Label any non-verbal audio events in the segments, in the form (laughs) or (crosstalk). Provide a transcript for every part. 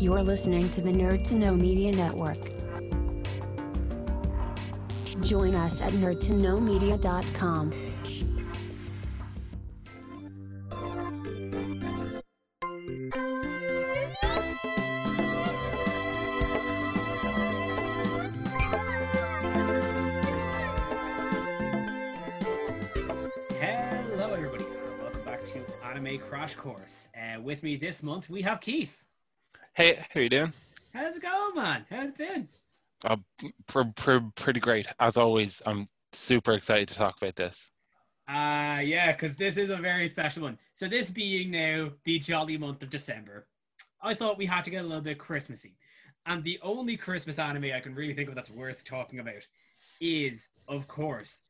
You're listening to the Nerd to Know Media Network. Join us at nerdtoknowmedia.com. Hello, everybody, welcome back to Anime Crash Course. Uh, with me this month, we have Keith. Hey, how you doing? How's it going, man? How's it been? Uh, pr- pr- pretty great. As always, I'm super excited to talk about this. Uh, yeah, because this is a very special one. So, this being now the jolly month of December, I thought we had to get a little bit Christmassy. And the only Christmas anime I can really think of that's worth talking about is, of course,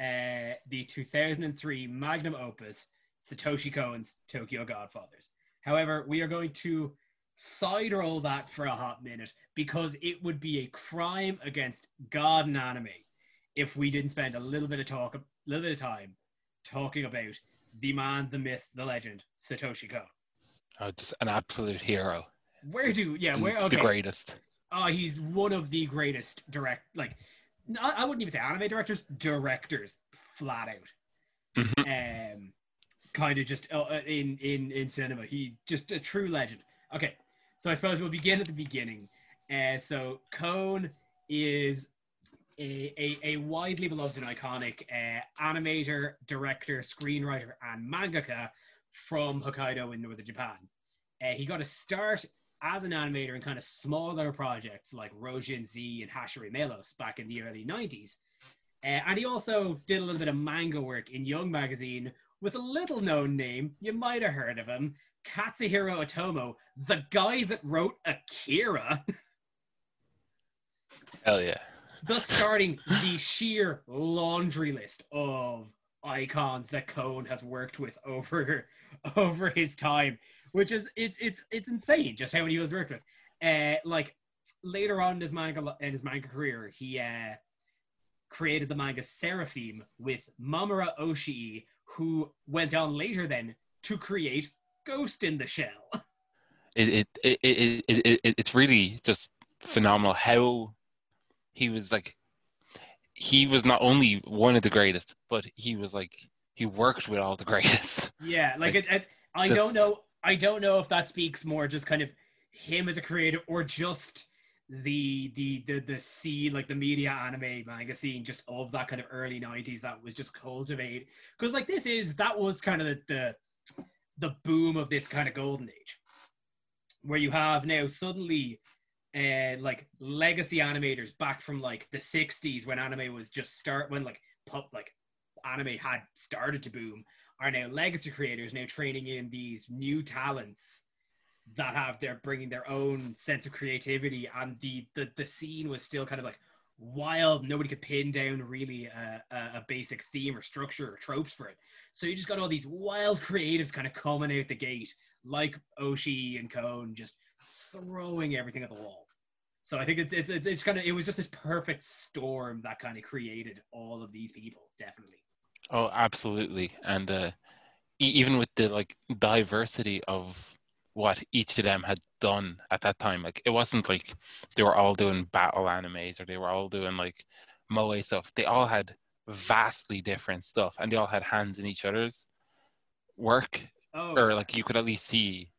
uh, the 2003 magnum opus, Satoshi Kon's Tokyo Godfathers. However, we are going to side roll that for a hot minute because it would be a crime against God and anime if we didn't spend a little bit of talk, a little bit of time talking about the man, the myth, the legend, Satoshi Kon. Uh, just an absolute hero. Where do yeah, where The greatest. Oh, he's one of the greatest direct like I wouldn't even say anime directors, directors flat out. Mhm. Um kind of just uh, uh, in in in cinema. He just a true legend. Okay. So I suppose we'll begin at the beginning. Uh so Kon is a, a, a widely beloved and iconic uh, animator, director, screenwriter, and mangaka from Hokkaido in northern Japan. Uh, he got a start as an animator in kind of smaller projects like Rojin Z and Hashiri Melos back in the early 90s. Uh, and he also did a little bit of manga work in Young Magazine with a little known name. You might have heard of him Katsuhiro Otomo, the guy that wrote Akira, Hell yeah. thus starting the sheer laundry list of icons that Kon has worked with over (laughs) over his time, which is it's it's it's insane just how many he was worked with. Uh, like later on in his manga in his manga career, he uh, created the manga Seraphim with Mamoru Oshii, who went on later then to create Ghost in the Shell. (laughs) It, it, it, it, it, it, it's really just phenomenal how he was like, he was not only one of the greatest, but he was like, he worked with all the greatest. (laughs) Yeah, like, Like, it, it, I this- don't know. I don't know if that speaks more just kind of him as a creator or just the the the the scene like the media anime manga scene just of that kind of early 90s that was just cultivated because like this is that was kind of the, the the boom of this kind of golden age where you have now suddenly uh like legacy animators back from like the 60s when anime was just start when like pop like anime had started to boom are now legacy creators now training in these new talents that have their bringing their own sense of creativity and the the, the scene was still kind of like wild nobody could pin down really a, a, basic theme or structure or tropes for it. So you just got all these wild creatives kind of coming out the gate like Oshii and Kon just throwing everything at the wall. So i think it's it's it's, it's kind of it was just this perfect storm that kind of created all of these people definitely. Oh, absolutely. And uh, e- even with the like diversity of what each of them had done at that time, like it wasn't like they were all doing battle animes or they were all doing like moe stuff. They all had vastly different stuff, and they all had hands in each other's work, oh or like you could at least see,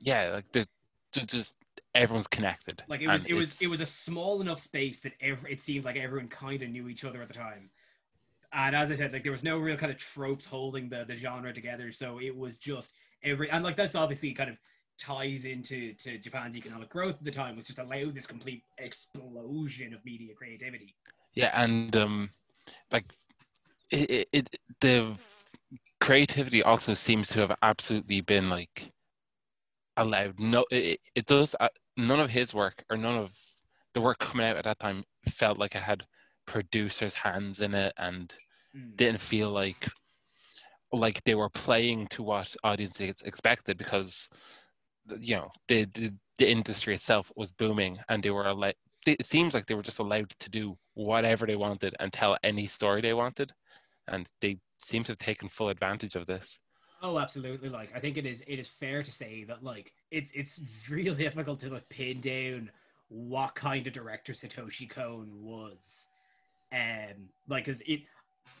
yeah, like the just everyone's connected. Like it was, it was, it was a small enough space that every, it seemed like everyone kind of knew each other at the time. And as I said, like there was no real kind of tropes holding the, the genre together. So it was just every, and like that's obviously kind of ties into to Japan's economic growth at the time, which just allowed this complete explosion of media creativity. Yeah, and um, like it, it, it, the creativity also seems to have absolutely been like allowed. No, it, it does. Uh, none of his work or none of the work coming out at that time felt like it had producers' hands in it, and Mm. didn't feel like like they were playing to what audiences expected because you know the the, the industry itself was booming and they were allowed it seems like they were just allowed to do whatever they wanted and tell any story they wanted and they seem to have taken full advantage of this Oh, absolutely. Like, I think it is. It is fair to say that like it's it's (laughs) real difficult to like pin down what kind of director Satoshi Kon was. Um, like, cause it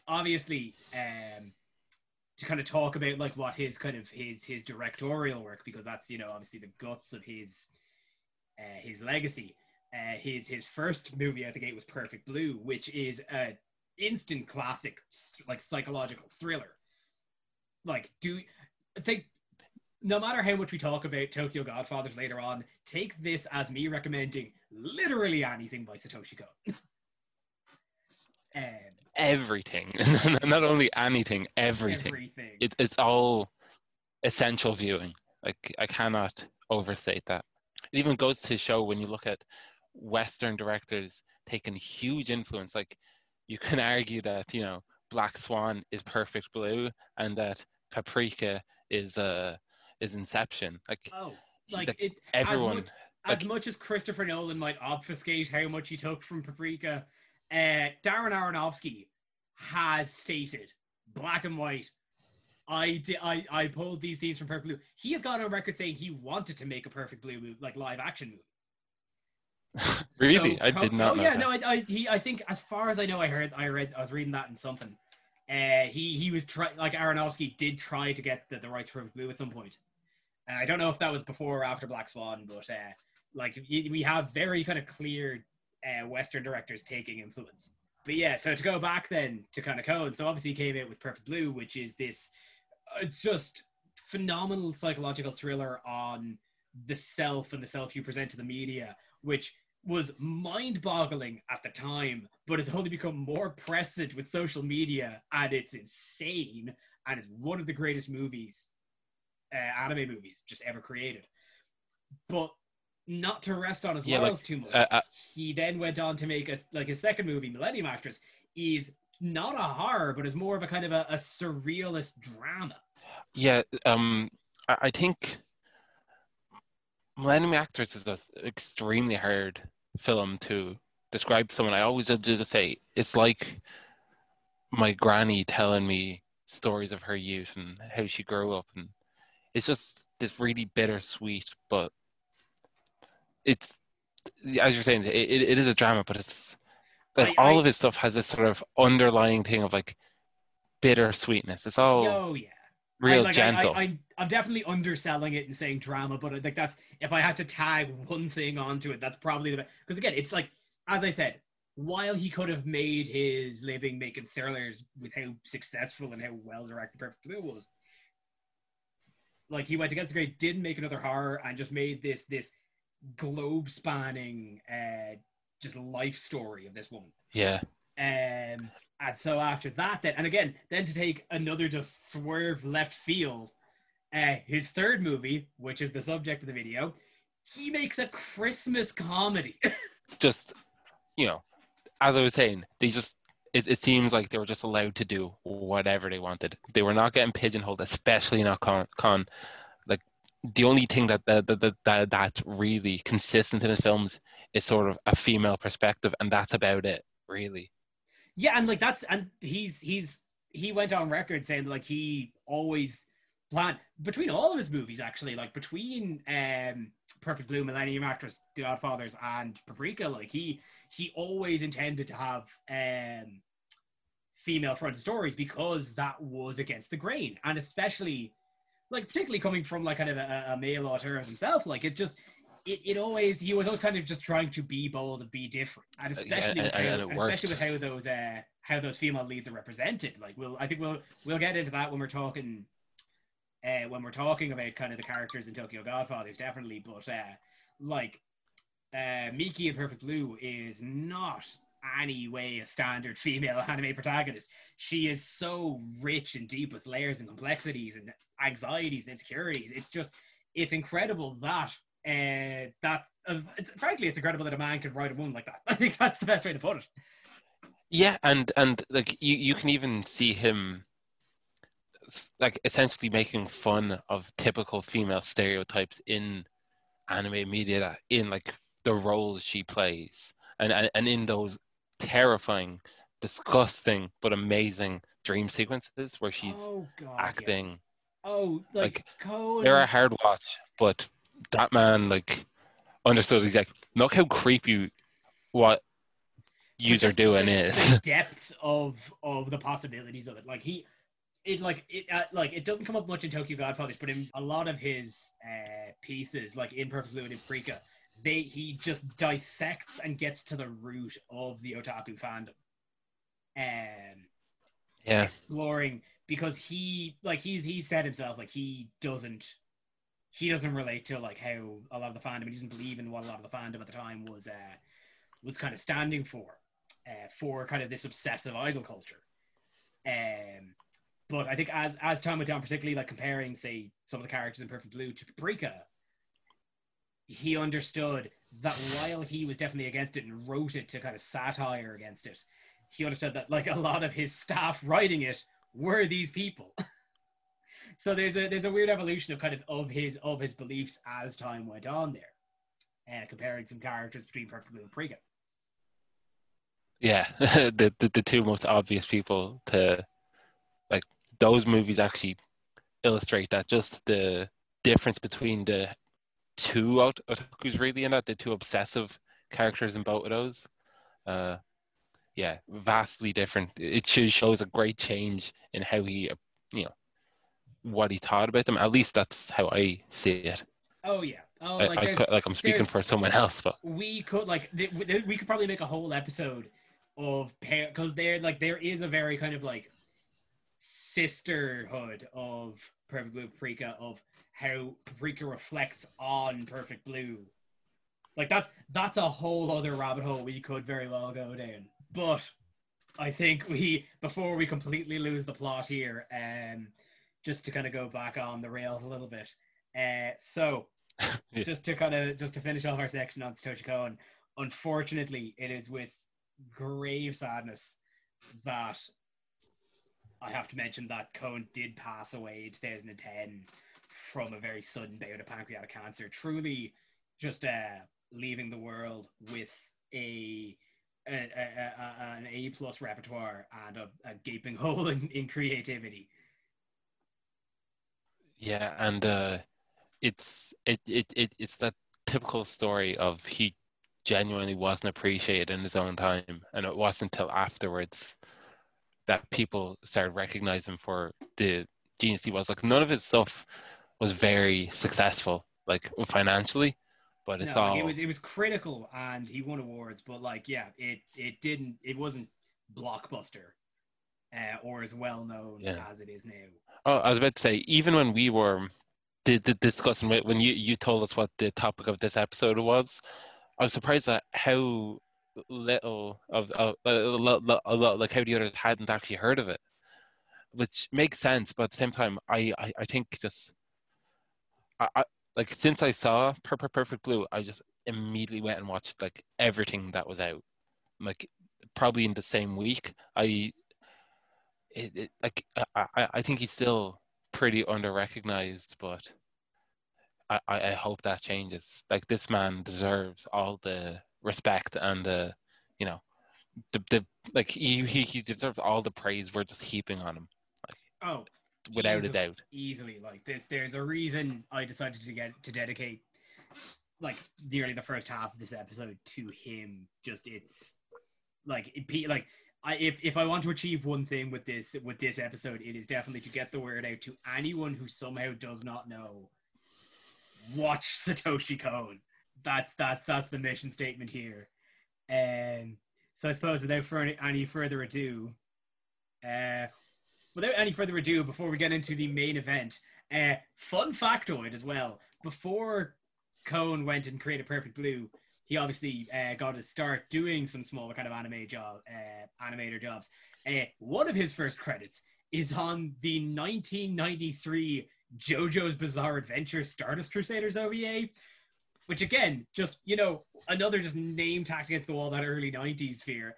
obviously um to kind of talk about like what his kind of his his directorial work because that's you know obviously the guts of his uh, his legacy. Uh, his his first movie out the gate was Perfect Blue, which is a instant classic like psychological thriller. Like do take no matter how much we talk about Tokyo Godfathers later on, take this as me recommending literally anything by Satoshi Kon. (laughs) um, Everything, (laughs) not only anything, everything. everything. It's it's all essential viewing. Like I cannot overstate that. It even goes to show when you look at Western directors taking huge influence. Like you can argue that you know Black Swan is Perfect Blue and that Paprika is uh is Inception. Like oh, like like, it. everyone, As much, as much as Christopher Nolan might obfuscate how much he took from Paprika, uh, Darren Aronofsky has stated, black and white. I did. I, I pulled these themes from Perfect Blue. He has gone on record saying he wanted to make a Perfect Blue movie, like live action movie. (laughs) really, So, I did not Oh know yeah, that. no, I, I, he, I think as far as I know, I heard, I read, I was reading that in something. Uh, he, he was try, like Aronofsky did try to get the, the rights for Blue at some point. I don't know if that was before or after Black Swan, but uh, like we have very kind of clear uh, Western directors taking influence. But yeah, so to go back then to kind of Kon, so obviously he came out with Perfect Blue, which is this, uh, it's just phenomenal psychological thriller on the self and the self you present to the media, which was mind-boggling at the time, but has only become more present with social media, and it's insane, and it's one of the greatest movies, uh, anime movies, just ever created. But not to rest on his Yeah, like, laurels too much, uh, uh, he then went on to make a like his second movie, Millennium Actress, is not a horror, but is more of a kind of a, a surrealist drama. Yeah, um, I, I think Millennium Actress is an extremely hard film to describe to someone. I always do to say it's like my granny telling me stories of her youth and how she grew up, and it's just this really bittersweet, but it's as you're saying, it, it, is a drama, but it's like I- all I- of his stuff has this sort of underlying thing of like bittersweetness. It's all Yo, yeah. real I, like, gentle. I, I'm definitely underselling it and saying drama, but like that's if I had to tag one thing onto it, that's probably the best. Because again, it's like as I said, while he could have made his living making thrillers with how successful and how well directed Perfect Blue was, like he went against the grain, didn't make another horror, and just made this this globe spanning, uh, just life story of this woman. yeah. Um, and so after that, then, and again, then to take another just swerve left field, uh, his third movie, which is the subject of the video, he makes a Christmas comedy. (laughs) just you know as i was saying they just it, it seems like they were just allowed to do whatever they wanted they were not getting pigeonholed especially not Kon, Kon the only thing that that, that, that that that's really consistent in his films is sort of a female perspective and that's about it really. Yeah, and like that's and he's he's he went on record saying like he always planned between all of his movies actually, like between um Perfect Blue, Millennium Actress, The Godfathers, and Paprika, like he he always intended to have um female fronted stories because that was against the grain, and especially like particularly coming from like kind of a, a male auteur as himself, like it just. It, it always he was always kind of just trying to be bold and be different, and especially with and- how, especially with how those uh how those female leads are represented. Like we'll I think we'll we'll get into that when we're talking uh when we're talking about kind of the characters in Tokyo Godfathers, definitely. But uh like uh Miki in Perfect Blue is not any way a standard female (laughs) anime protagonist. She is so rich and deep with layers and complexities and anxieties and insecurities. It's just it's incredible that uh that uh, it's, frankly it's incredible that a man could write a woman like that. (laughs) I think that's the best way to put it. Yeah, and and like you you can even see him like essentially making fun of typical female stereotypes in anime media in like the roles she plays and and, and in those terrifying disgusting but amazing dream sequences where she's oh god yeah. acting Oh, like, Like. They're a hard watch, but that man like understood. He's like, look how creepy what yous are just doing the, is. the (laughs) depths of of the possibilities of it. Like he, it like it uh, like it doesn't come up much in Tokyo Godfathers, but in a lot of his uh, pieces, like in Perfect Blue and in Paprika, they he just dissects and gets to the root of the otaku fandom. Um, yeah, exploring because he like he's he said himself like he doesn't he doesn't relate to like how a lot of the fandom he doesn't believe in what a lot of the fandom at the time was uh was kind of standing for uh for kind of this obsessive idol culture um but I think as as time went down particularly like comparing say some of the characters in Perfect Blue to Paprika he understood that while he was definitely against it and wrote it to kind of satire against it he understood that like a lot of his staff writing it were these people. (laughs) so there's a there's a weird evolution of kind of of his of his beliefs as time went on there, and comparing some characters between Perfect Blue and Paprika. yeah. (laughs) the, the the two most obvious people to like those movies actually illustrate that just the difference between the two out otakus really in that the two obsessive characters in both of those. Uh, yeah, vastly different. It shows a great change in how he, uh, you know, what he thought about them. At least that's how I see it. Oh yeah. Oh, like I cou- like I'm speaking for someone else, but we could like th- th- we could probably make a whole episode of pair because there like there is a very kind of like sisterhood of Perfect Blue Paprika of how Paprika reflects on Perfect Blue. Like that's that's a whole other rabbit hole we could very well go down. But I think we before we completely lose the plot here, um, just to kind of go back on the rails a little bit. Uh, so (laughs) Yeah. just to kind of just to finish off our section on Satoshi Kon, unfortunately, it is with grave sadness that I have to mention that Kon did pass away in 2010 from a very sudden bout of pancreatic cancer. Truly, just uh, leaving the world with a, a, a, a an A plus repertoire and a, gaping (laughs) hole in, in creativity. yeah, and uh, it's it, it it it's that typical story of he genuinely wasn't appreciated in his own time, and it wasn't until afterwards that people started recognizing him for the genius he was. Like none of his stuff was very successful, like financially, but it's no, all it was it was critical and he won awards, but like yeah, it it didn't it wasn't blockbuster uh, or as well known Yeah. as it is now. Oh, I was about to say, even when we were di- di- discussing when you, you told us what the topic of this episode was, I was surprised at how little of, of like how the others hadn't actually heard of it, which makes sense. But at the same time, I, I, I think just I, I like since I saw Per- Perfect Blue, I just immediately went and watched like everything that was out, like probably in the same week. I it, it like I, I think he's still pretty under recognized, but I I hope that changes. Like this man deserves all the respect and the you know the, the like he, he he deserves all the praise we're just heaping on him Oh, without Easily. a doubt. easily like this. There's a reason I decided to get to dedicate like nearly the first half of this episode to him. Just it's like it, like I if if I want to achieve one thing with this with this episode, it is definitely to get the word out to anyone who somehow does not know. Watch Satoshi Kon. That's that's that's the mission statement here. Um, so I suppose without further, any further ado, uh, without any further ado, before we get into the main event, uh, fun factoid as well. Before Kon went and created Perfect Blue, he obviously uh, got to start doing some smaller kind of anime job, uh, animator jobs. Uh, one of his first credits is on the 1993 JoJo's Bizarre Adventure Stardust Crusaders OVA, which again, just you know, another just name tacked against the wall that early 90s fear.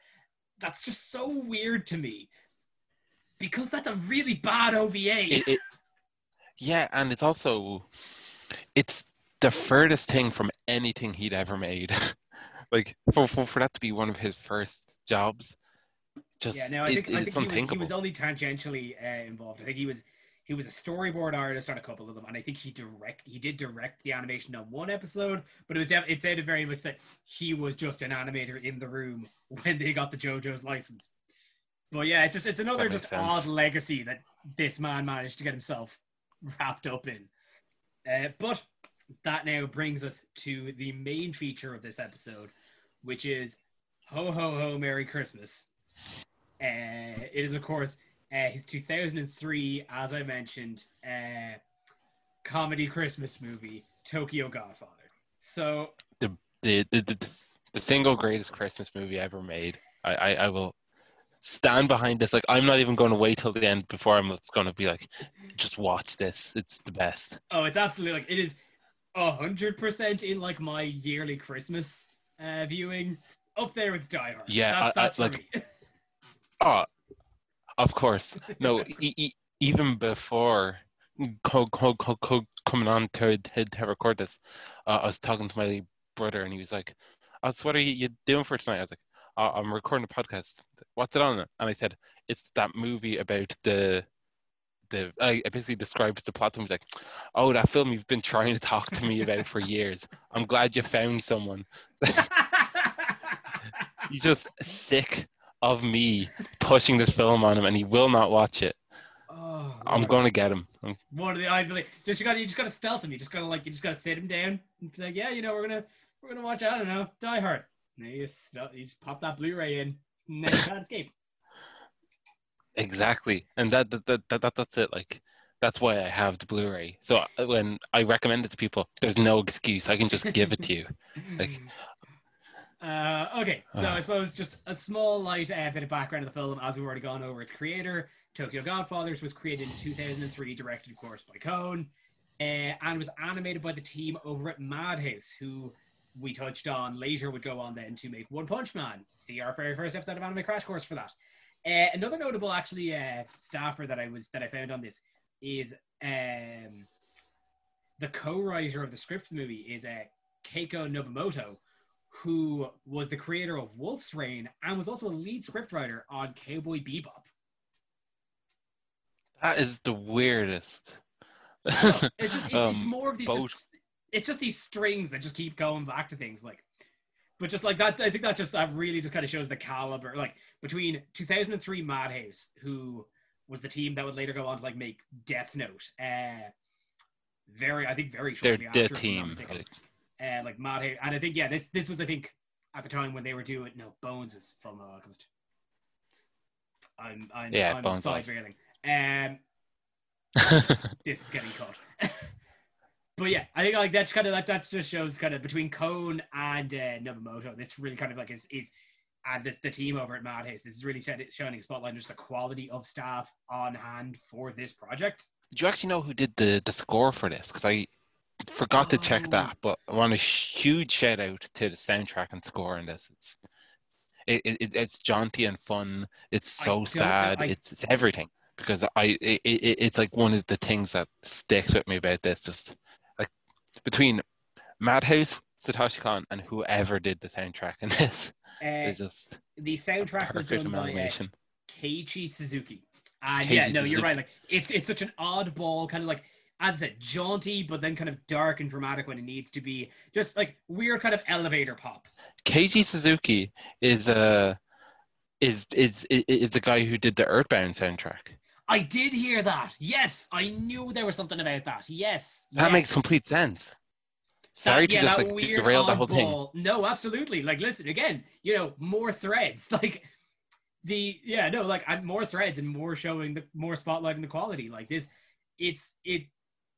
That's just so weird to me because that's a really bad OVA. It, it, yeah, and it's also it's the furthest thing from anything he'd ever made. (laughs) like for, for for that to be one of his first jobs, just yeah, no, I it- think, I think he, was, he was only tangentially uh, involved. I think he was he was a storyboard artist on a couple of them, and I think he direct he did direct the animation on one episode. But it was def- it sounded very much that he was just an animator in the room (laughs) when they got the JoJo's license. But yeah, it's just it's another just sense. odd legacy that this man managed to get himself wrapped up in. Uh, but that now brings us to the main feature of this episode, which is Ho Ho Ho Merry Christmas. Uh, it is, of course, uh, his 2003, as I mentioned, uh, comedy Christmas movie, Tokyo Godfather. So, the the, the, the, the single greatest Christmas movie ever made. I, I, I will stand behind this. Like I'm not even going to wait till the end before I'm going to be like, just watch this. It's the best. oh, it's absolutely like it is a hundred percent in like my yearly Christmas uh, viewing, up there with Die Hard. Yeah, that's, I- I- that's like- me. (laughs) Oh, of course. No, (laughs) e- e- even before co- co- co- co- coming on to, to, to record this, uh, I was talking to my brother and he was like, oh, so what are you, you doing for tonight? I was like, oh, I'm recording a podcast. Like, What's it on? And I said, it's that movie about the the I basically described the plot to him. He's like, "Oh, that film you've been trying to talk to me about for years. I'm glad you found someone." (laughs) (laughs) He's just sick of me pushing this film on him, and he will not watch it. oh, I'm going to get him. One of the I just you got to you just got to stealth him. You just got to like you just got to sit him down and be like, yeah, you know, we're gonna we're gonna watch I don't know Die Hard. And then you just you just pop that Blu-ray in, and then you can't escape. Exactly, and that that, that that that that's it. Like that's why I have the Blu-ray. So uh, when I recommend it to people, there's no excuse. I can just give it to you. Like- (laughs) Uh, okay, so Uh. I suppose just a small light uh, bit of background of the film, as we've already gone over its creator. Tokyo Godfathers was created in 2003, directed, of course, by Kon, uh, and was animated by the team over at Madhouse, who we touched on later would go on then to make One Punch Man. See our very first episode of Anime Crash Course for that. Uh, another notable, actually, uh, staffer that I was that I found on this is um, the co-writer of the script for the movie is uh, Keiko Nobumoto, who was the creator of Wolf's Rain and was also a lead scriptwriter on Cowboy Bebop. That is the weirdest. It's just (laughs) it's, it's Um, more of these just, it's just these strings that just keep going back to things like but just like that I think that just that really just kind of shows the caliber like between 2003 Madhouse who was the team that would later go on to like make Death Note uh very I think very They're shortly the after I'm team. Mistaken. like, uh, like and I think yeah this this was I think at the time when they were doing no Bones was Full Metal Alchemist I'm I'm Yeah, I'm Bones side was. railing um (laughs) this is getting caught. (laughs) but yeah, I think like that's kind of like that just shows kind of between Kon and uh, Nobumoto. This really kind of like is is and this the team over at Madhouse. This is really set, shining spotlight on just the quality of staff on hand for this project. Do you actually know who did the, the score for this? Because I forgot to check Oh. that, but I want a huge shout out to the soundtrack and score in this. It's it, it it's jaunty and fun. It's so sad. I- It's it's everything because I it, it, it's like one of the things that sticks with me about this. Just like between Madhouse, Satoshi Kon, and whoever did the soundtrack in (laughs) this Uh, is just the soundtrack was done by uh. Keiichi Suzuki. And yeah, no, you're right. Like it's it's such an oddball kind of like as I said, jaunty, but then kind of dark and dramatic when it needs to be. Just like weird kind of elevator pop. Keiichi Suzuki is a is is is is the guy who did the Earthbound soundtrack. I did hear that. Yes, I knew there was something about that. Yes, That makes complete sense. That- Sorry to yeah, just like derail the whole thing. No, absolutely. Like, listen again. You know, more threads. (laughs) Like the yeah, no, like I'm more threads and more showing the more spotlighting the quality. Like this, it's it.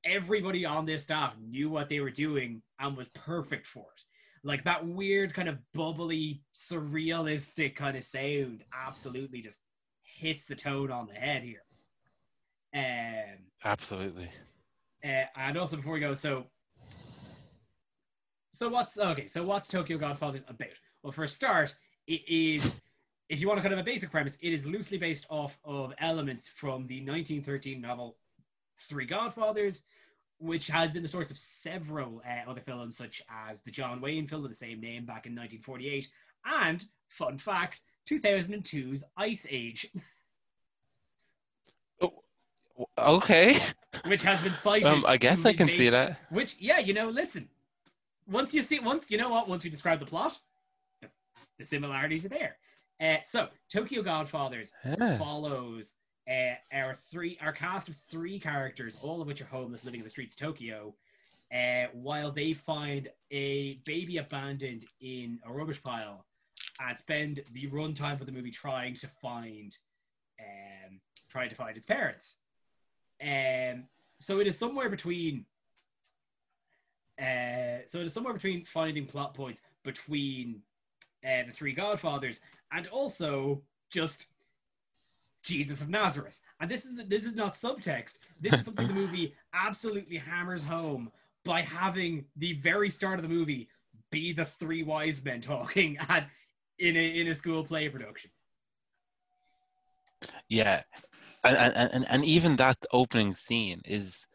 Everybody on this staff knew what they were doing and was perfect for it. Like that weird kind of bubbly, surrealistic kind of sound. Absolutely, just hits the tone on the head here. Um, Absolutely. uh, and also before we go, so so what's okay? So what's Tokyo Godfathers about? Well, for a start, it is if you want a kind of a basic premise, it is loosely based off of elements from the 1913 novel Three Godfathers, which has been the source of several uh, other films, such as the John Wayne film of the same name back in 1948, and fun fact, 2002's Ice Age. (laughs) Okay. which has been cited. Um, I guess I can see that. Which, yeah, you know, listen. Once you see, once you know what, once we describe the plot, the similarities are there. Uh, so, Tokyo Godfathers Yeah. follows uh, our three, our cast of three characters, all of which are homeless, living in the streets of Tokyo, uh, while they find a baby abandoned in a rubbish pile, and spend the runtime of the movie trying to find, um, trying to find its parents. Um, so it is somewhere between. Uh, so it is somewhere between finding plot points between uh, the three Godfathers and also just Jesus of Nazareth. And this is this is not subtext. This is something the (laughs) movie absolutely hammers home by having the very start of the movie be the three wise men talking (laughs) at in a in a school play production. Yeah, and, and and and even that opening scene is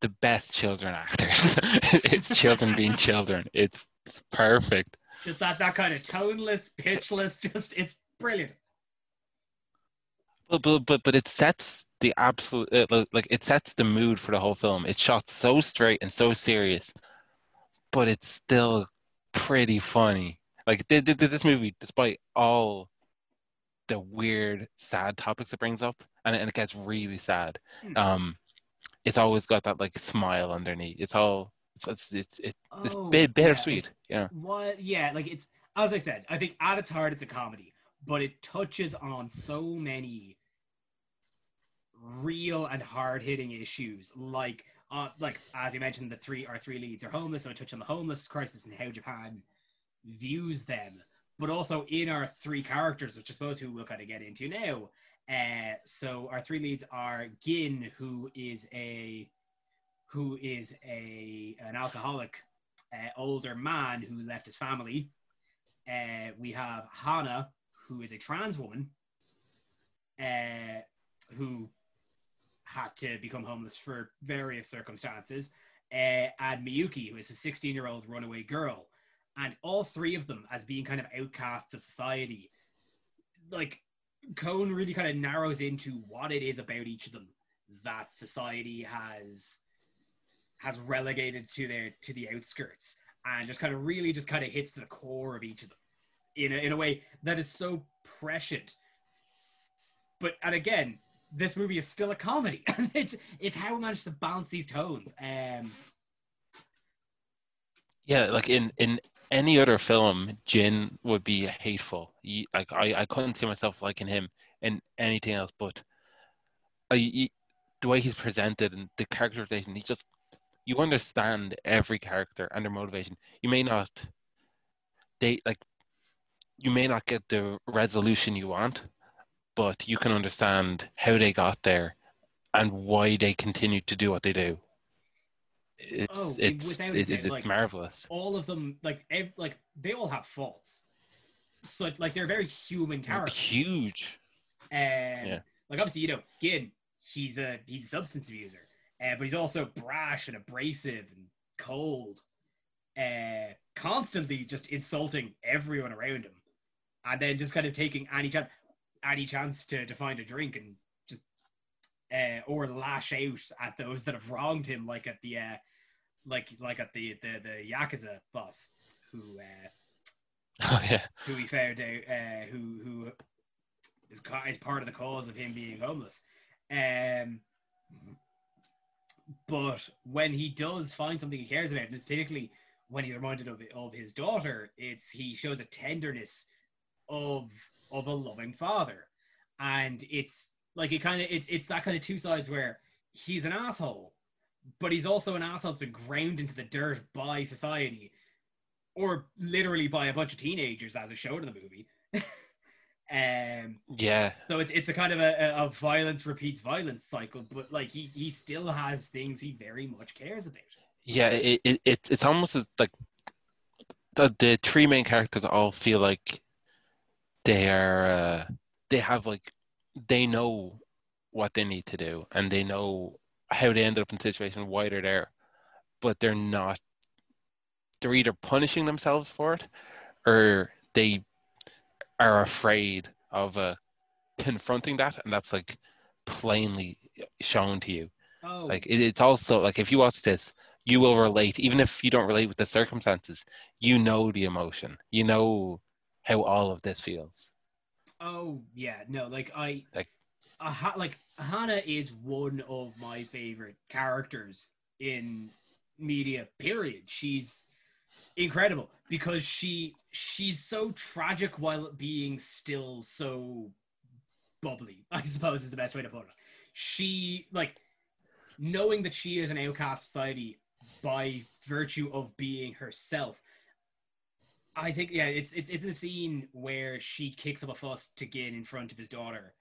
the best children actors. (laughs) it's children being children. It's perfect. Just that that kind of toneless, pitchless, just it's brilliant. But but but but it sets the absolute uh, like- it sets the mood for the whole film. It's shot so straight and so serious, but it's still pretty funny. Like th- th- th- this movie, despite all the weird, sad topics it brings up, and it, and it gets really sad. Hmm. Um, it's always got that like smile underneath. It's all it's it's it's, it's, it's Oh, bit yeah. bittersweet. Yeah. What? Yeah, like it's as I said. I think at its heart, it's a comedy, but it touches on so many real and hard-hitting issues, like uh, like as you mentioned, the three our three leads are homeless, so i touches on the homeless crisis and how Japan views them, but also in our three characters, which I suppose who we'll kind of get into now. Uh, so our three leads are Gin, who is a who is a an alcoholic uh, older man who left his family. Uh, we have Hana, who is a trans woman, uh, who had to become homeless for various circumstances, uh, and Miyuki, who is a 16 year old runaway girl. And all three of them, as being kind of outcasts of society, like Kon really kind of narrows into what it is about each of them that society has has relegated to their to the outskirts and just kind of really just kind of hits to the core of each of them in a, in a way that is so prescient but and again this movie is still a comedy (laughs) it's it's how it manages to balance these tones um Yeah, like in in any other film, Gin would be hateful. He, like I, I couldn't see myself liking him in anything else. But I, he- the way he's presented and the characterization, he just you understand every character and their motivation. You may not, they like, you may not get the resolution you want, but you can understand how they got there and why they continue to do what they do. It's Oh, it's it's, it's, it's like- marvelous. all of them like ev- like they all have faults so like they're very human characters Huge. Um, Yeah. Like obviously, you know, Gin, he's a he's a substance abuser, uh, but he's also brash and abrasive and cold, uh, constantly just insulting everyone around him, and then just kind of taking any chance any chance to to find a drink and just uh, or lash out at those that have wronged him, like at the uh, like like at the the the yakuza boss who. Uh, (laughs) Oh yeah. who he found out, uh, who who is, is part of the cause of him being homeless. Um, but when he does find something he cares about, just particularly when he's reminded of of his daughter, it's he shows a tenderness of of a loving father, and it's like it kind of it's it's that kind of two sides where he's an asshole, but he's also an asshole that's been ground into the dirt by society or literally by a bunch of teenagers as a show in the movie. (laughs) um, Yeah. so it's it's a kind of a, a, violence repeats violence cycle, but like he he still has things he very much cares about. Yeah, it, it it's it's almost as like the the three main characters all feel like they are uh, they have like they know what they need to do and they know how they ended up in the situation, why they're there, but they're not. They're either punishing themselves for it, or they are afraid of uh, confronting that, and that's like plainly shown to you. Oh, Like it, it's also like if you watch this, you will relate, even if you don't relate with the circumstances. You know the emotion. You know how all of this feels. Oh yeah, no, like I Like- uh, like Hannah is one of my favorite characters in media. Period. She's incredible because she she's so tragic while being still so bubbly. (laughs) I suppose is the best way to put it. She like knowing that she is an outcast society by virtue of being herself I think yeah, it's it's it's the scene where she kicks up a fuss to Gin in front of his daughter,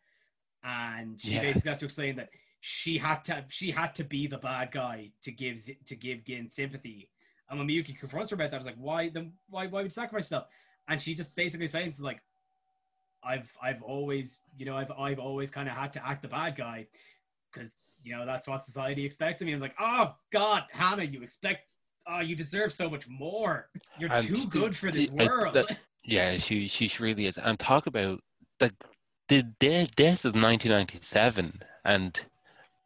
and she Yeah. basically has to explain that she had to she had to be the bad guy to give to give Gin sympathy. And when Miyuki confronts her about that, I was like, why then why why would you sacrifice yourself? And she just basically explains like, I've I've always you know I've I've always kind of had to act the bad guy because you know that's what society expects of me. I'm like, oh God, Hannah, you expect. Oh, you deserve so much more. You're And too good for this I- world. that- Yeah, she she really is. And talk about the the this is 1997 and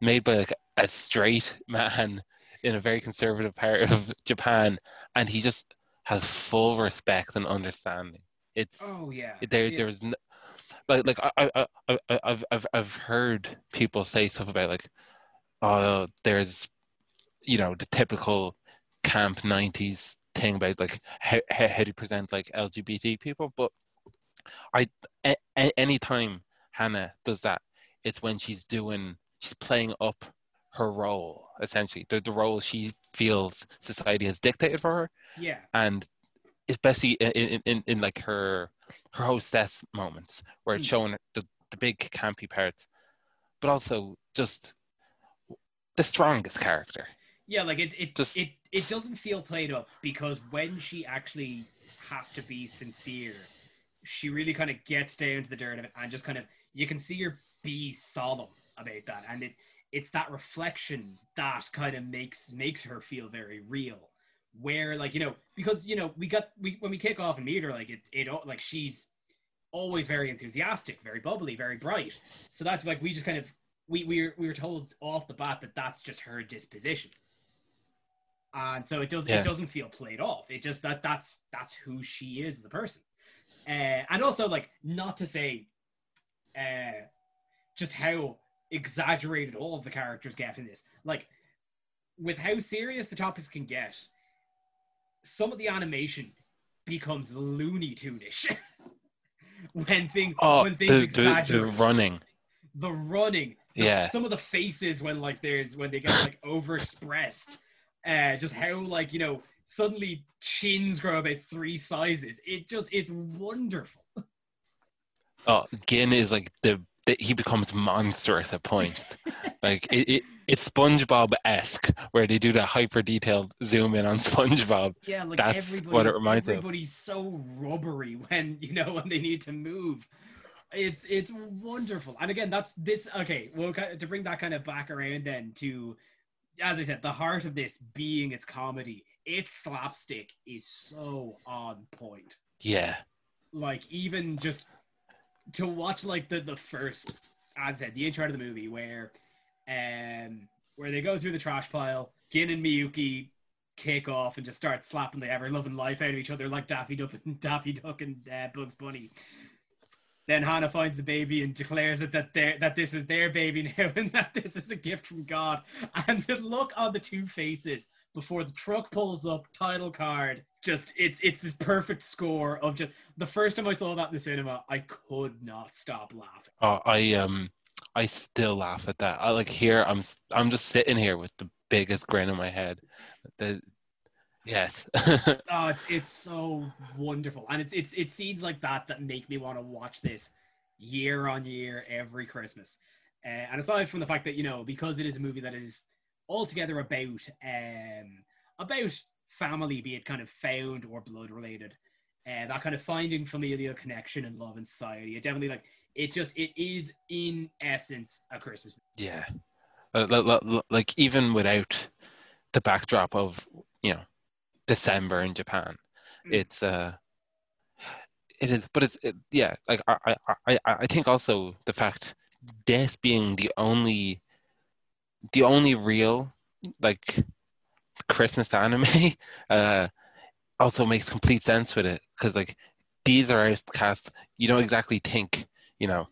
made by like a straight man in a very conservative part of Japan, and he just has full respect and understanding. It's oh yeah. there Yeah. there's no, like like I I I I've I've I've heard people say stuff about like oh there's you know the typical camp 90s thing about like how, how, how to present like LGBT people but I a, a, anytime Hannah does that it's when she's doing she's playing up her role essentially the, the role she feels society has dictated for her Yeah. and especially in, in, in, in like her her hostess moments where it's Mm. showing the, the big campy parts but also just the strongest character Yeah, like it it, Just- it it doesn't feel played up because when she actually has to be sincere, she really kind of gets down to the dirt of it and just kind of you can see her be solemn about that. And it it's that reflection that kind of makes makes her feel very real. Where like, you know, because you know, we got we when we kick off and meet her, like it it like she's always very enthusiastic, very bubbly, very bright. So that's like we just kind of we we were, we were told off the bat that that's just her disposition and so it does Yeah. it doesn't feel played off. It just that that's that's who she is as a person. Uh, and also like not to say uh just how exaggerated all of the characters get in this. Like with how serious the topics can get some of the animation becomes looney tunish (laughs) when things oh when things the, the, the running. The running. Yeah. some of the faces when like there's when they get like overexpressed uh just how like you know suddenly chins grow about three sizes. It just it's wonderful. (laughs) Oh Gin is like the, the he becomes monstrous at points (laughs) like it, it it's SpongeBob-esque where they do the hyper detailed zoom in on (laughs) SpongeBob. Yeah like That's what it everybody's- reminds me of. everybody's so rubbery when you know when they need to move. It's it's wonderful. And again that's this okay well to bring that kind of back around then to as i said the heart of this being its comedy its slapstick is so on point. Yeah. Like even just to watch like the the first as I said the intro of the movie where um where they go through the trash pile Gin and Miyuki kick off and just start slapping the ever loving life out of each other like Daffy Duck and (laughs) Daffy Duck and uh, Bugs Bunny then Hannah finds the baby and declares it that that this is their baby (laughs) now and that this is a gift from God. And the look on the two faces before the truck pulls up, title card, just it's it's this perfect score of just the first time I saw that in the cinema, I could not stop laughing. Oh, I um, I still laugh at that. I like here. I'm I'm just sitting here with the biggest grin on my head. The yes, (laughs) Oh, it's it's so wonderful, and it's it's it's scenes like that that make me want to watch this year on year every Christmas. Uh, and aside from the fact that you know because it is a movie that is altogether about um about family, be it kind of found or blood related, uh, that kind of finding familial connection and love and society. It definitely like it just it is in essence a Christmas. movie. yeah. Uh, li- li- li- Like even without the backdrop of you know December in Japan, Mm. it's uh, it is. But it's it, yeah. Like I I I I think also the fact death being the only the only real like Christmas anime (laughs) uh also makes complete sense with it because like these are outcasts you don't exactly think you know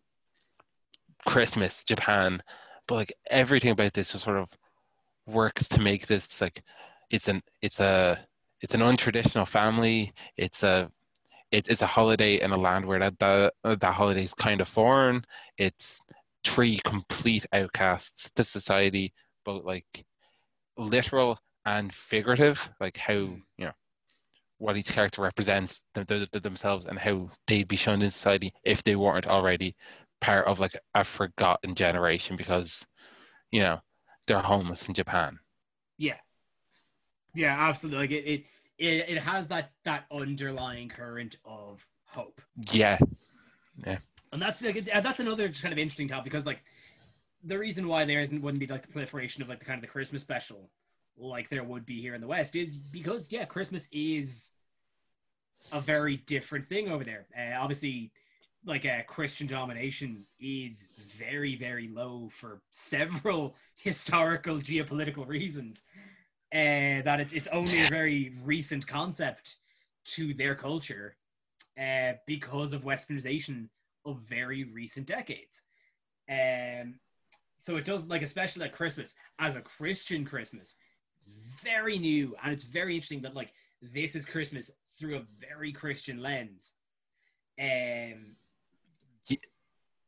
Christmas Japan but like everything about this just sort of works to make this like it's an it's a it's an untraditional family. It's a it's it's a holiday in a land where that that, that holiday is kind of foreign. It's three complete outcasts to society both like literal and figurative like how mm. you know what each character represents them, them, themselves and how they'd be shown in society if they weren't already part of like a forgotten generation because you know they're homeless in Japan. Yeah, absolutely. Like it, it, it, it has that that underlying current of hope. Yeah, yeah, and that's like that's another kind of interesting topic because like the reason why there isn't wouldn't be like the proliferation of like the kind of the Christmas special like there would be here in the West is because yeah, Christmas is a very different thing over there. Uh, obviously, like a uh, Christian domination is very very low for several (laughs) historical geopolitical reasons. Uh, that it's it's only a very recent concept to their culture uh, because of westernization of very recent decades. Um, so it does like especially like Christmas as a Christian Christmas, very new and it's very interesting that like this is Christmas through a very Christian lens. Um, yeah.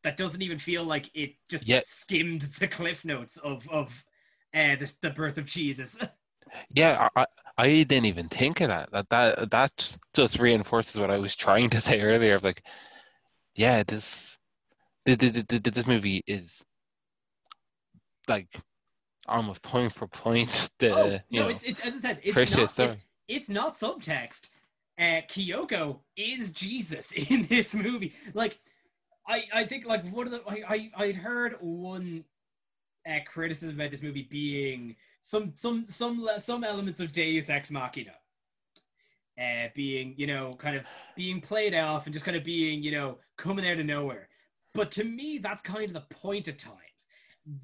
that doesn't even feel like it just yeah. skimmed the cliff notes of of uh, the the birth of Jesus. (laughs) yeah, I I didn't even think of that. That that that just reinforces what I was trying to (laughs) say earlier. Of like, yeah, this this, this movie is like almost point for point (laughs) the oh, no, know, it's, it's as I said, it's not, it's, it's, not subtext. Uh, Kiyoko is Jesus (laughs) in this movie. Like, I I think like one of the I I I'd heard one uh, criticism about this movie being some some some some elements of Deus Ex Machina. Uh, being you know kind of being played off and just kind of being you know coming out of nowhere but to me that's kind of the point of times.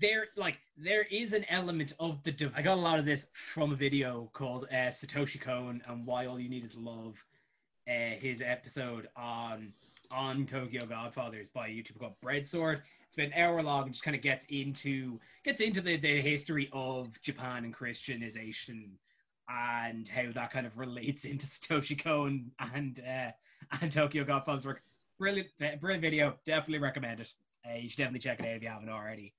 there like there is an element of the div- I got a lot of this from a video called uh, Satoshi Kon and Why All You Need Is Love. Uh, his episode on on Tokyo Godfathers by a YouTuber called Breadsword. It's been an hour long and just kind of gets into gets into the, the history of Japan and Christianization and how that kind of relates (laughs) into Satoshi Kon and uh, and Tokyo Godfathers work. Brilliant, brilliant video. Definitely recommend it. Uh, you should definitely check it out if you haven't already.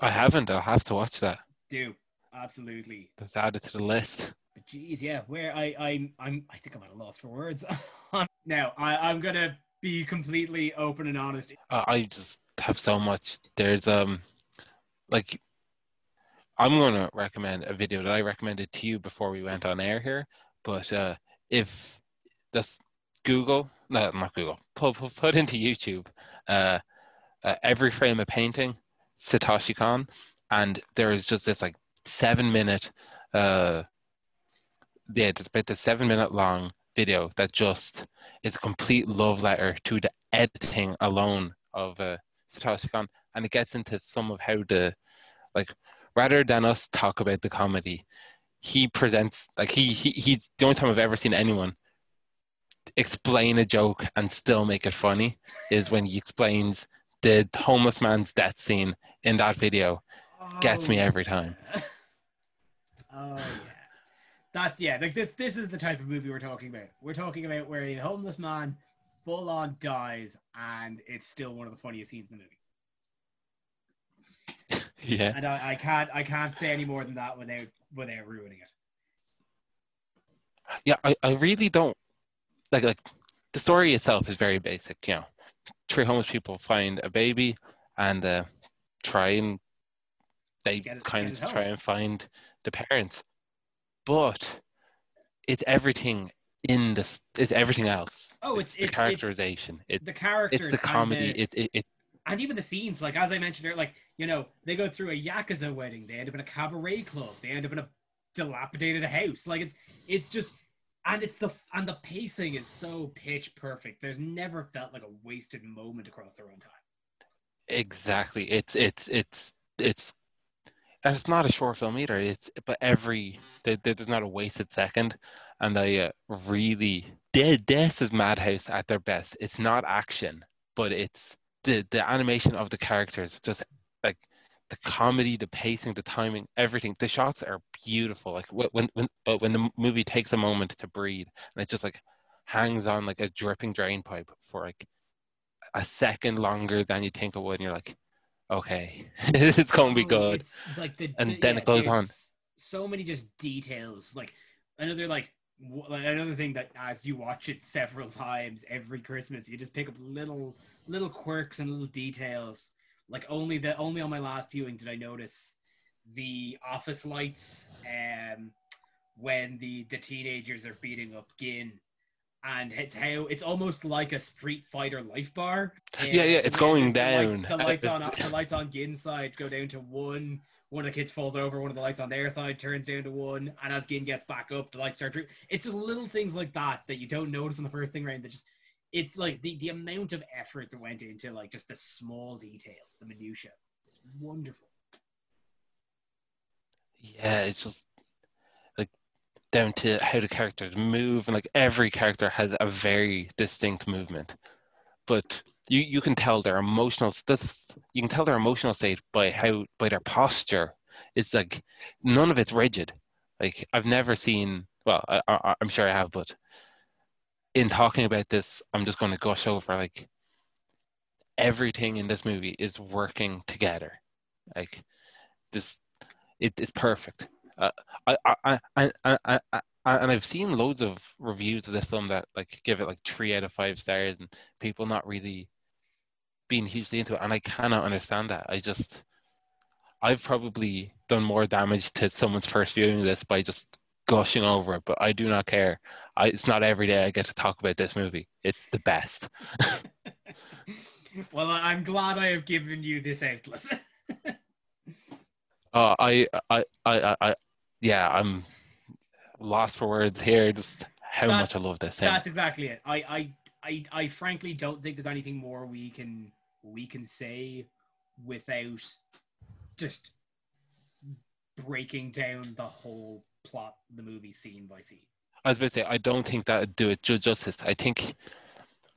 I haven't. I'll have to watch that. Do absolutely. That's added to the list. But geez, yeah, where I I'm I'm I think I'm at a loss for words. (laughs) now I I'm gonna be completely open and honest. Uh, I just have so much. There's um, like, I'm gonna recommend a video that I recommended to you before we went on air here. But uh, if that's Google, no, not Google, put put, into YouTube, uh, uh, every frame a painting Satoshi Kon, and there is just this like seven minute, uh, yeah, it's about the seven minute long video that just is a complete love letter to the editing alone of uh, Satoshi Kon, and it gets into some of how the like rather than us talk about the comedy, he presents like he, he he's the only time I've ever seen anyone explain a joke and still make it funny is when he explains the homeless man's death scene in that video oh, gets me every time. (laughs) oh yeah. That's yeah, like this this is the type of movie we're talking about. We're talking about where a homeless man full on dies and it's still one of the funniest scenes in the movie. (laughs) yeah. And I, I can't I can't say any more than that without without ruining it. Yeah, I, I really don't like like the story itself is very basic, you know three homeless people find a baby and uh, try and they it, kind of try and find the parents, but it's everything in this. It's everything else. Oh, it's, it's the it's, characterization. It's, it, the character. It's the comedy. The, it, it, it and even the scenes, like as I mentioned earlier, like you know, they go through a yakuza wedding, they end up in a cabaret club, they end up in a dilapidated house. Like it's it's just and it's the and the pacing is so pitch perfect. There's never felt like a wasted moment across the runtime. Exactly. It's it's it's it's and it's not a short film either. It's but every there, there's not a wasted second, and I uh, really did. This is Madhouse at their best. It's not action, but it's the the animation of the characters. Just like the comedy, the pacing, the timing, everything. The shots are beautiful. Like when when but when the movie takes a moment to breathe, and it just like hangs on like a dripping drain pipe for like a second longer than you think it would, and you're like, okay, (laughs) it's gonna be Oh, good. it's like the, And the- then yeah, it goes on. So many just details. Like another like w- like, another thing that as you watch it several times every Christmas, you just pick up little little quirks and little details. Like only the only on my last viewing did I notice the office lights um when the the teenagers are beating up Gin. And it's how it's almost like a Street Fighter life bar. Yeah, yeah, it's going the lights- down. The lights, on (laughs) the lights on Gin's side go down to one. One of the kids falls over. One of the lights on their side turns down to one. And as Gin gets back up, the lights start. To, it's just little things like that that you don't notice on the first thing round. That just it's like the the amount of effort that went into like just the small details, the minutia. It's wonderful. Yeah, it's just down to how the characters move, and like every character has a very distinct movement. But you you can tell their emotional this you can tell their emotional state by how by their posture. It's like none of it's rigid. Like I've never seen. Well, I, I, I'm sure I have, but in talking about this, I'm just going to gush over like everything in this movie is working together. Like this, it, it's perfect. Uh, I, I, I, I, I, and I've seen loads of reviews of this film that like give it like three out of five stars, and people not really being hugely into it, and I cannot understand that. I just, I've probably done more damage to someone's first viewing of this by just gushing over it, but I do not care. I, it's not every day I get to talk about this movie. It's the best. well, I'm glad I have given you this outlet. Uh, I, I, I, I, yeah, I'm lost for words here. Just how That- much I love this thing. That's exactly it. I, I, I, I frankly don't think there's anything more we can we can say without just breaking down the whole plot the movie scene by scene. I was about to say, I don't think that would do it justice. I think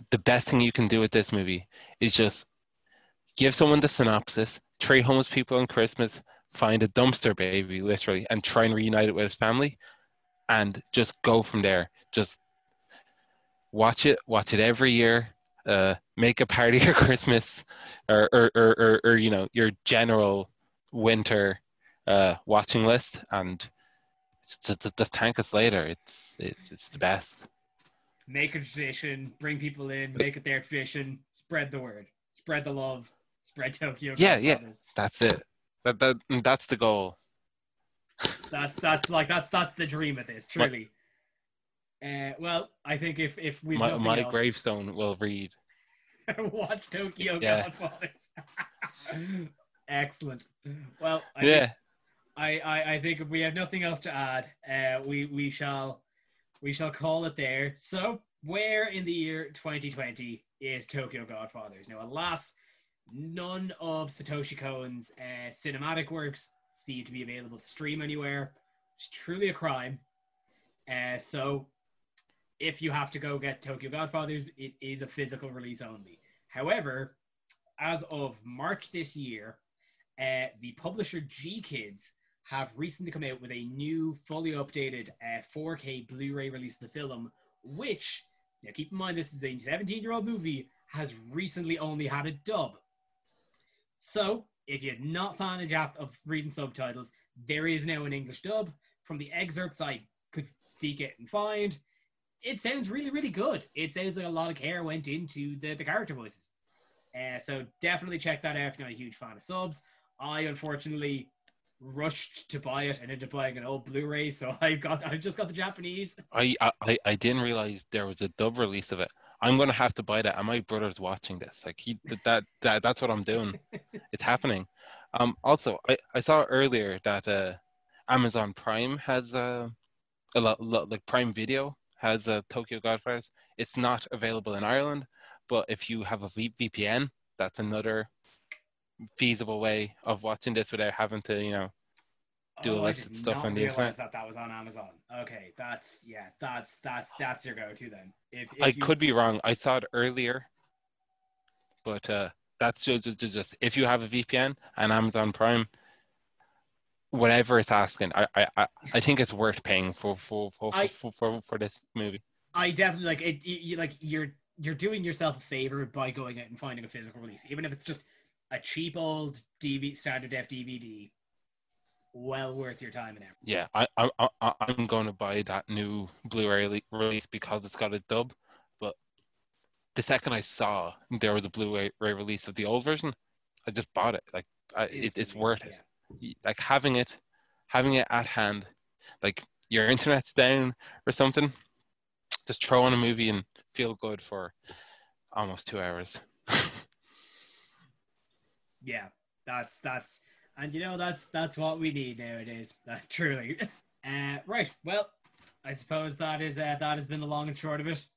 the best thing you can do with this movie is just give someone the synopsis, three homeless people on Christmas, find a dumpster baby, literally, and try and reunite it with his family, and just go from there. Just watch it, watch it every year. Uh, make a party (laughs) for Christmas, or or, or, or, or you know your general winter uh, watching list, and just, just, just thank us later. It's it's it's the best. Make a tradition, bring people in, make it their tradition, spread the word, spread the love, spread Tokyo. Yeah, yeah. That's it. That that that's the goal. That's that's like that's that's the dream of this, truly. Uh, well, I think if if we My my gravestone will read. (laughs) watch Tokyo Yeah. Godfathers. (laughs) Excellent. Well, I Yeah, think, I, I I think if we have nothing else to add, uh, we we shall we shall call it there. So, where in the year 2020 is Tokyo Godfathers? Now, alas, none of Satoshi Kon's uh, cinematic works seem to be available to stream anywhere. It's truly a crime. Uh, so, if you have to go get Tokyo Godfathers, it is a physical release only. However, as of March this year, uh, the publisher GKIDS have recently come out with a new, fully updated uh, 4K Blu-ray release of the film, which now keep in mind this is a 17-year-old movie has recently only had a dub. So if you're not fan of, Jap- of reading subtitles, there is now an English dub. From the excerpts I could seek it and find, it sounds really, really good. It sounds like a lot of care went into the, the character voices. Uh, so definitely check that out if you're not a huge fan of subs. I unfortunately rushed to buy it and ended up buying an old Blu-ray, so (laughs) I've got I've just got the Japanese. I, I I didn't realize there was a dub release of it. I'm gonna have to buy that, and my brother's watching this. Like he that that that's what I'm doing. (laughs) it's happening. Um. Also, I I saw earlier that uh, Amazon Prime has uh, a lot, lot like Prime Video has uh, Tokyo Godfathers. It's not available in Ireland, but if you have a v- VPN, that's another feasible way of watching this without having to, you know, do oh, did stuff on the internet. that that was on Amazon. Okay, that's yeah, that's that's that's your go-to then. If, if I you- could be wrong. I thought earlier, but uh, that's just, just, just if you have a VPN and Amazon Prime, whatever it's asking, I I, I- think it's worth paying for for for, I- for, for, for this movie. I definitely like it. You, like you're you're doing yourself a favor by going out and finding a physical release, even if it's just a cheap old DV standard def DVD. Well worth your time and effort. Yeah, I I I I'm going to buy that new Blu-ray release because it's got a dub. But the second I saw there was a Blu-ray release of the old version, I just bought it. Like I, it, it's worth it. yeah. like having it having it at hand like your internet's down or something just throw on a movie and feel good for almost two hours (laughs) Yeah, that's that's and you know that's that's what we need nowadays. That (laughs) truly. (laughs) Uh, right. Well, I suppose that is uh, that has been the long and short of it.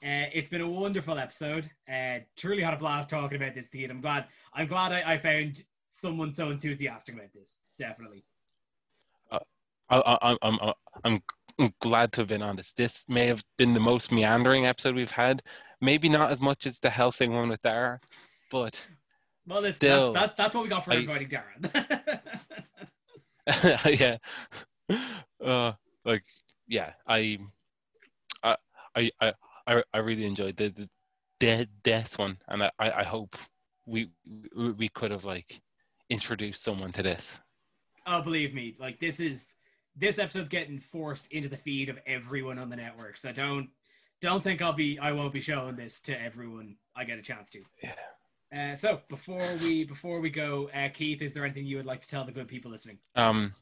Uh, it's been a wonderful episode. Uh, truly had a blast talking about this, Dean. I'm glad. I'm glad I, I found someone so enthusiastic about this. Definitely. I, I, I'm, I'm, I'm I'm glad to have been on this. This may have been the most meandering episode we've had. Maybe not as much as the Hellsing one with Dara, but Well, this, Still, that's, that, that's what we got for I- inviting Darren. (laughs) yeah, uh, like yeah, I, I, I, I, I, really enjoyed the the dead death one, and I, I I hope we we we could have like introduced someone to this. oh, believe me, like this is this episode's getting forced into the feed of everyone on the network. So don't don't think I'll be I won't be showing this to everyone I get a chance to. Yeah. Uh, so before we before we go, uh, Keith, is there anything you would like to tell the good people listening? Um,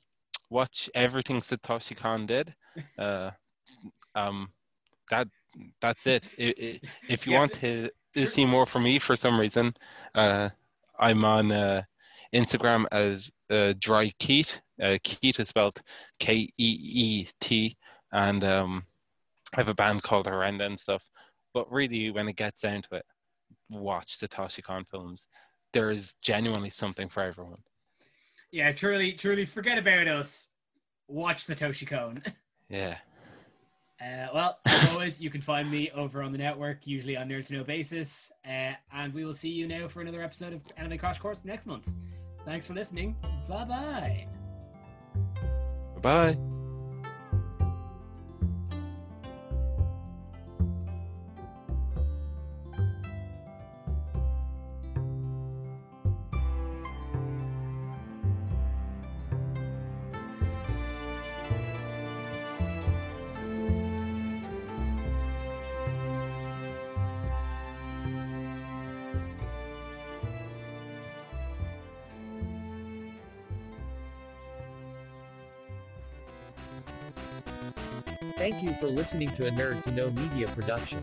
watch everything Satoshi Kon did. Uh, um, that that's it. I- I- if you Yeah, want to, to see more from me for some reason, uh, I'm on uh, Instagram as uh, Dry Keat. Uh, Keat is spelled K E E T, and um, I have a band called Horrenda and stuff. But really, when it gets down to it, watch Satoshi Kon films. There is genuinely something for everyone. Yeah, truly, truly, forget about us. Watch Satoshi Kon. (laughs) Yeah. Uh, well, as always, you can find me over on the network, usually on Nerd to Know basis. Uh, and we will see you now for another episode of Anime Crash Course next month. Thanks for listening. Bye Bye bye. Bye. Listening to a Nerd to Know Media production.